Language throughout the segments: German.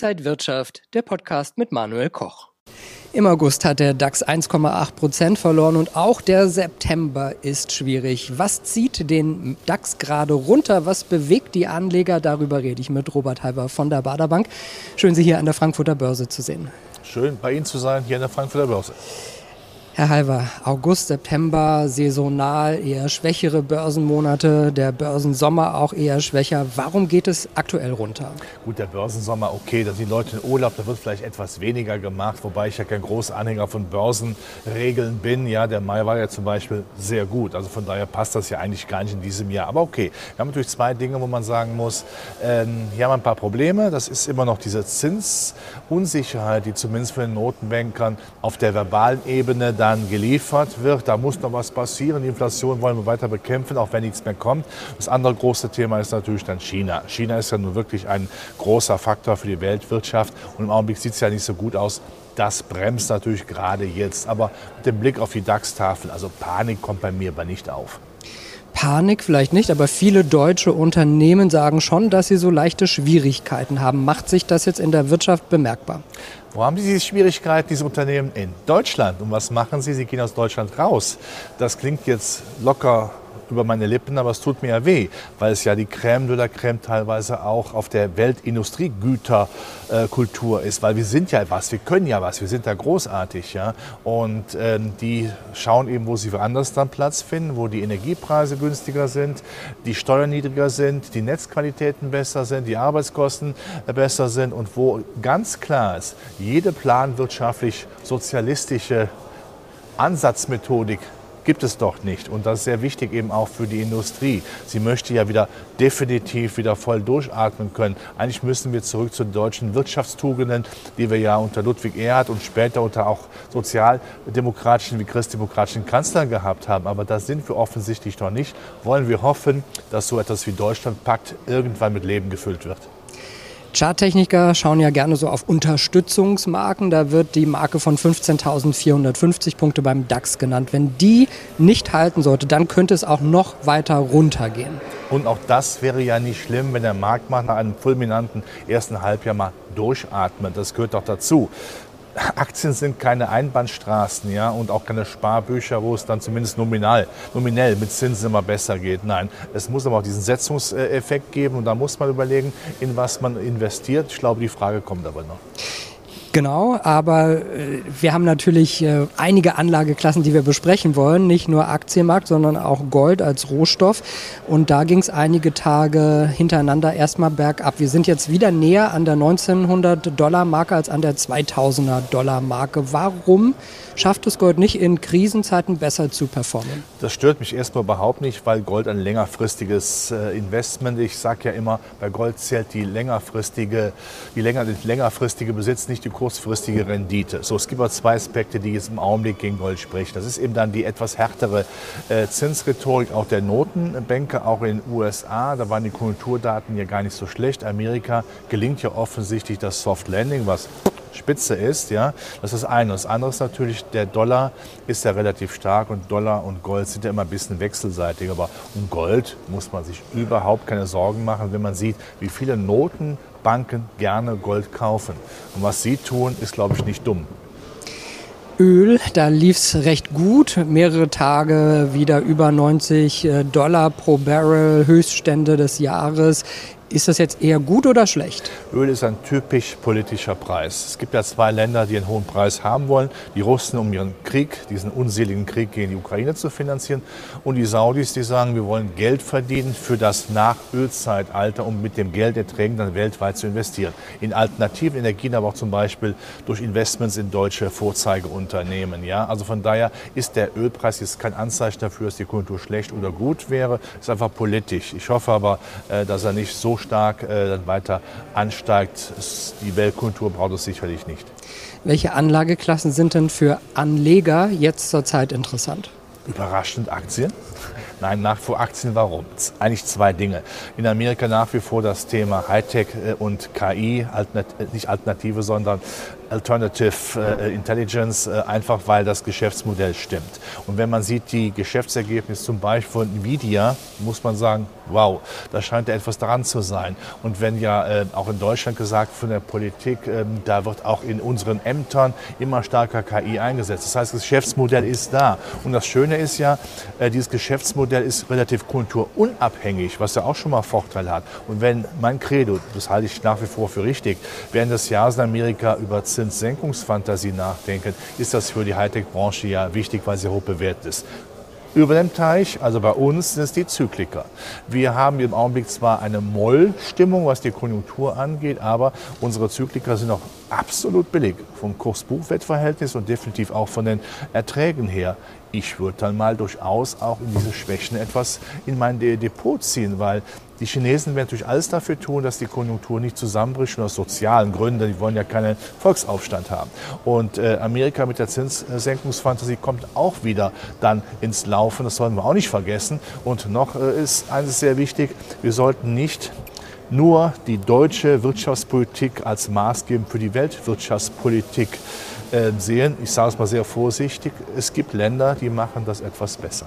Inside Wirtschaft, der Podcast mit Manuel Koch. Im August hat der DAX 1,8 Prozent verloren und auch der September ist schwierig. Was zieht den DAX gerade runter? Was bewegt die Anleger? Darüber rede ich mit Robert Halber von der Baderbank. Schön, Sie hier an der Frankfurter Börse zu sehen. Schön, bei Ihnen zu sein, hier an der Frankfurter Börse. Herr Halver, August, September, saisonal eher schwächere Börsenmonate, der Börsensommer auch eher schwächer. Warum geht es aktuell runter? Gut, der Börsensommer, okay, da sind die Leute in Urlaub, da wird vielleicht etwas weniger gemacht, wobei ich ja kein großer Anhänger von Börsenregeln bin. Ja, der Mai war ja zum Beispiel sehr gut, also von daher passt das ja eigentlich gar nicht in diesem Jahr. Aber okay, wir haben natürlich zwei Dinge, wo man sagen muss, ähm, hier haben wir ein paar Probleme. Das ist immer noch diese Zinsunsicherheit, die zumindest für den Notenbankern auf der verbalen Ebene da dann geliefert wird. Da muss noch was passieren. Die Inflation wollen wir weiter bekämpfen, auch wenn nichts mehr kommt. Das andere große Thema ist natürlich dann China. China ist ja nun wirklich ein großer Faktor für die Weltwirtschaft. Und im Augenblick sieht es ja nicht so gut aus. Das bremst natürlich gerade jetzt. Aber mit dem Blick auf die DAX-Tafel, also Panik kommt bei mir aber nicht auf. Panik vielleicht nicht, aber viele deutsche Unternehmen sagen schon, dass sie so leichte Schwierigkeiten haben. Macht sich das jetzt in der Wirtschaft bemerkbar? Wo haben Sie diese Schwierigkeiten, diese Unternehmen? In Deutschland. Und was machen Sie? Sie gehen aus Deutschland raus. Das klingt jetzt locker über meine Lippen, aber es tut mir ja weh, weil es ja die Crème de la Crème teilweise auch auf der Weltindustriegüterkultur ist, weil wir sind ja was, wir können ja was, wir sind da großartig, ja. Und äh, die schauen eben, wo sie woanders dann Platz finden, wo die Energiepreise günstiger sind, die Steuern niedriger sind, die Netzqualitäten besser sind, die Arbeitskosten besser sind und wo ganz klar ist, jede planwirtschaftlich sozialistische Ansatzmethodik gibt es doch nicht. Und das ist sehr wichtig eben auch für die Industrie. Sie möchte ja wieder definitiv wieder voll durchatmen können. Eigentlich müssen wir zurück zu den deutschen Wirtschaftstugenden, die wir ja unter Ludwig Erhard und später unter auch sozialdemokratischen wie christdemokratischen Kanzlern gehabt haben. Aber das sind wir offensichtlich noch nicht. Wollen wir hoffen, dass so etwas wie Deutschlandpakt irgendwann mit Leben gefüllt wird. Charttechniker schauen ja gerne so auf Unterstützungsmarken. Da wird die Marke von 15.450 Punkte beim DAX genannt. Wenn die nicht halten sollte, dann könnte es auch noch weiter runtergehen. Und auch das wäre ja nicht schlimm, wenn der Markt mal nach einem fulminanten ersten Halbjahr mal durchatmet. Das gehört doch dazu. Aktien sind keine Einbahnstraßen ja, und auch keine Sparbücher, wo es dann zumindest nominal, nominell mit Zinsen immer besser geht. Nein, es muss aber auch diesen Setzungseffekt geben und da muss man überlegen, in was man investiert. Ich glaube, die Frage kommt aber noch. Genau, aber äh, wir haben natürlich äh, einige Anlageklassen, die wir besprechen wollen. Nicht nur Aktienmarkt, sondern auch Gold als Rohstoff. Und da ging es einige Tage hintereinander erstmal bergab. Wir sind jetzt wieder näher an der 1900 Dollar Marke als an der 2000er Dollar Marke. Warum schafft es Gold nicht in Krisenzeiten besser zu performen? Das stört mich erstmal überhaupt nicht, weil Gold ein längerfristiges äh, Investment. Ich sage ja immer, bei Gold zählt die längerfristige, die länger, längerfristige Besitz, nicht die kurzfristige Rendite. So, es gibt aber zwei Aspekte, die jetzt im Augenblick gegen Gold sprechen. Das ist eben dann die etwas härtere äh, Zinsrhetorik auch der Notenbanker, auch in den USA. Da waren die Konjunkturdaten ja gar nicht so schlecht. Amerika gelingt ja offensichtlich das Soft Landing, was Spitze ist. Ja? Das ist das eine. Das andere ist natürlich, der Dollar ist ja relativ stark und Dollar und Gold sind ja immer ein bisschen wechselseitig. Aber um Gold muss man sich überhaupt keine Sorgen machen, wenn man sieht, wie viele Notenbanken gerne Gold kaufen. Und was sie tun, ist, glaube ich, nicht dumm. Öl, da lief es recht gut. Mehrere Tage wieder über 90 äh, Dollar pro Barrel, Höchststände des Jahres. Ist das jetzt eher gut oder schlecht? Öl ist ein typisch politischer Preis. Es gibt ja zwei Länder, die einen hohen Preis haben wollen. Die Russen, um ihren Krieg, diesen unseligen Krieg gegen die Ukraine zu finanzieren. Und die Saudis, die sagen, wir wollen Geld verdienen für das Nach-Öl-Zeitalter, um mit dem Gelderträgen dann weltweit zu investieren. In alternativen Energien, aber auch zum Beispiel durch Investments in deutsche Vorzeigeunternehmen. Ja? Also von daher ist der Ölpreis jetzt kein Anzeichen dafür, dass die Konjunktur schlecht oder gut wäre. Es ist einfach politisch. Ich hoffe aber, äh, dass er nicht so stark äh, dann weiter ansteigt. Die Weltkultur braucht es sicherlich nicht. Welche Anlageklassen sind denn für Anleger jetzt zurzeit interessant? Überraschend Aktien. Nein, nach vor Aktien. Warum? Eigentlich zwei Dinge. In Amerika nach wie vor das Thema Hightech äh, und KI, nicht Alternative, sondern Alternative äh, Intelligence, äh, einfach weil das Geschäftsmodell stimmt. Und wenn man sieht die Geschäftsergebnisse zum Beispiel von Nvidia, muss man sagen, wow, da scheint etwas dran zu sein. Und wenn ja äh, auch in Deutschland gesagt von der Politik, ähm, da wird auch in unseren Ämtern immer stärker KI eingesetzt. Das heißt, das Geschäftsmodell ist da. Und das Schöne ist ja, äh, dieses Geschäftsmodell ist relativ konjunkturunabhängig, was ja auch schon mal Vorteile hat. Und wenn mein Credo, das halte ich nach wie vor für richtig, während des Jahres in Amerika über Zinssenkungsfantasie nachdenken, ist das für die Hightech-Branche ja wichtig, weil sie hoch bewertet ist. Über dem Teich, also bei uns, sind es die Zykliker. Wir haben im Augenblick zwar eine Mollstimmung, was die Konjunktur angeht, aber unsere Zykliker sind noch absolut billig vom Kurs-Buchwert-Verhältnis und definitiv auch von den Erträgen her ich würde dann mal durchaus auch in diese Schwächen etwas in mein Depot ziehen, weil die Chinesen werden natürlich alles dafür tun, dass die Konjunktur nicht zusammenbricht, aus sozialen Gründen. Die wollen ja keinen Volksaufstand haben. Und äh, Amerika mit der Zinssenkungsfantasie kommt auch wieder dann ins Laufen. Das sollen wir auch nicht vergessen. Und noch äh, ist eines sehr wichtig, wir sollten nicht nur die deutsche Wirtschaftspolitik als maßgebend für die Weltwirtschaftspolitik äh, sehen. Ich sage es mal sehr vorsichtig. Es gibt Länder, die machen das etwas besser.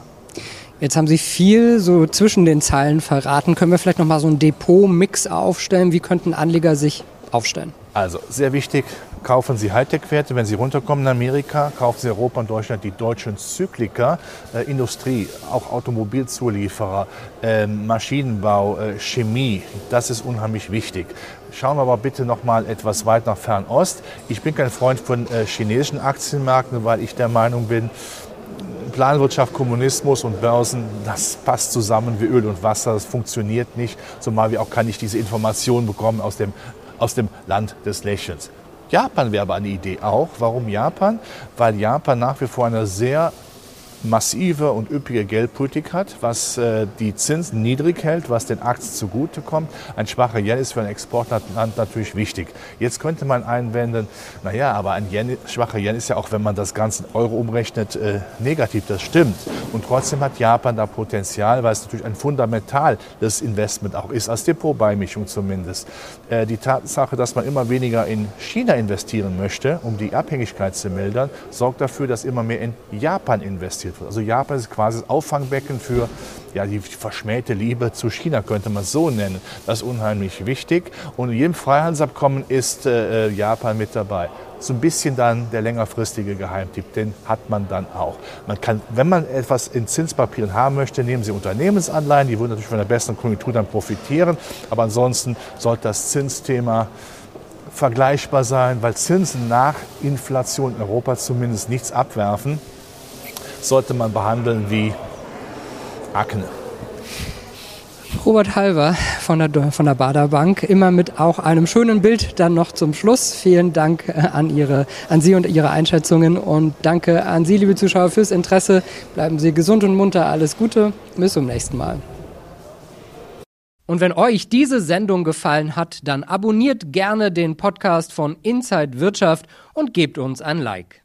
Jetzt haben Sie viel so zwischen den Zeilen verraten. Können wir vielleicht noch mal so einen Depot-Mix aufstellen? Wie könnten Anleger sich aufstellen? Also sehr wichtig, kaufen Sie Hightech-Werte. Wenn Sie runterkommen in Amerika, kaufen Sie Europa und Deutschland die deutschen Zykliker, äh, Industrie, auch Automobilzulieferer, äh, Maschinenbau, äh, Chemie. Das ist unheimlich wichtig. Schauen wir aber bitte noch mal etwas weit nach Fernost. Ich bin kein Freund von äh, chinesischen Aktienmärkten, weil ich der Meinung bin, Planwirtschaft, Kommunismus und Börsen, das passt zusammen wie Öl und Wasser, das funktioniert nicht, zumal wir auch kann ich diese Informationen bekommen aus dem, aus dem Land des Lächelns. Japan wäre aber eine Idee auch. Warum Japan? Weil Japan nach wie vor eine sehr massive und üppige Geldpolitik hat, was äh, die Zinsen niedrig hält, was den Aktien zugutekommt. Ein schwacher Yen ist für ein Exportland natürlich wichtig. Jetzt könnte man einwenden, naja, aber ein Yen, schwacher Yen ist ja auch, wenn man das Ganze in Euro umrechnet, äh, negativ. Das stimmt. Und trotzdem hat Japan da Potenzial, weil es natürlich ein fundamentales Investment auch ist, als Depotbeimischung zumindest. Äh, die Tatsache, dass man immer weniger in China investieren möchte, um die Abhängigkeit zu mildern, sorgt dafür, dass immer mehr in Japan investiert produziert. Also Japan ist quasi das Auffangbecken für ja, die verschmähte Liebe zu China, könnte man es so nennen. Das ist unheimlich wichtig. Und in jedem Freihandelsabkommen ist äh, Japan mit dabei. So ein bisschen dann der längerfristige Geheimtipp, den hat man dann auch. Man kann, wenn man etwas in Zinspapieren haben möchte, nehmen Sie Unternehmensanleihen, die würden natürlich von der besseren Konjunktur dann profitieren. Aber ansonsten sollte das Zinsthema vergleichbar sein, weil Zinsen nach Inflation in Europa zumindest nichts abwerfen sollte man behandeln wie Akne. Robert Halver von der, von der Bader Bank, immer mit auch einem schönen Bild dann noch zum Schluss. Vielen Dank äh, an, Ihre, an Sie und Ihre Einschätzungen und danke an Sie, liebe Zuschauer, fürs Interesse. Bleiben Sie gesund und munter, alles Gute, bis zum nächsten Mal. Und wenn euch diese Sendung gefallen hat, dann abonniert gerne den Podcast von Inside Wirtschaft und gebt uns ein Like.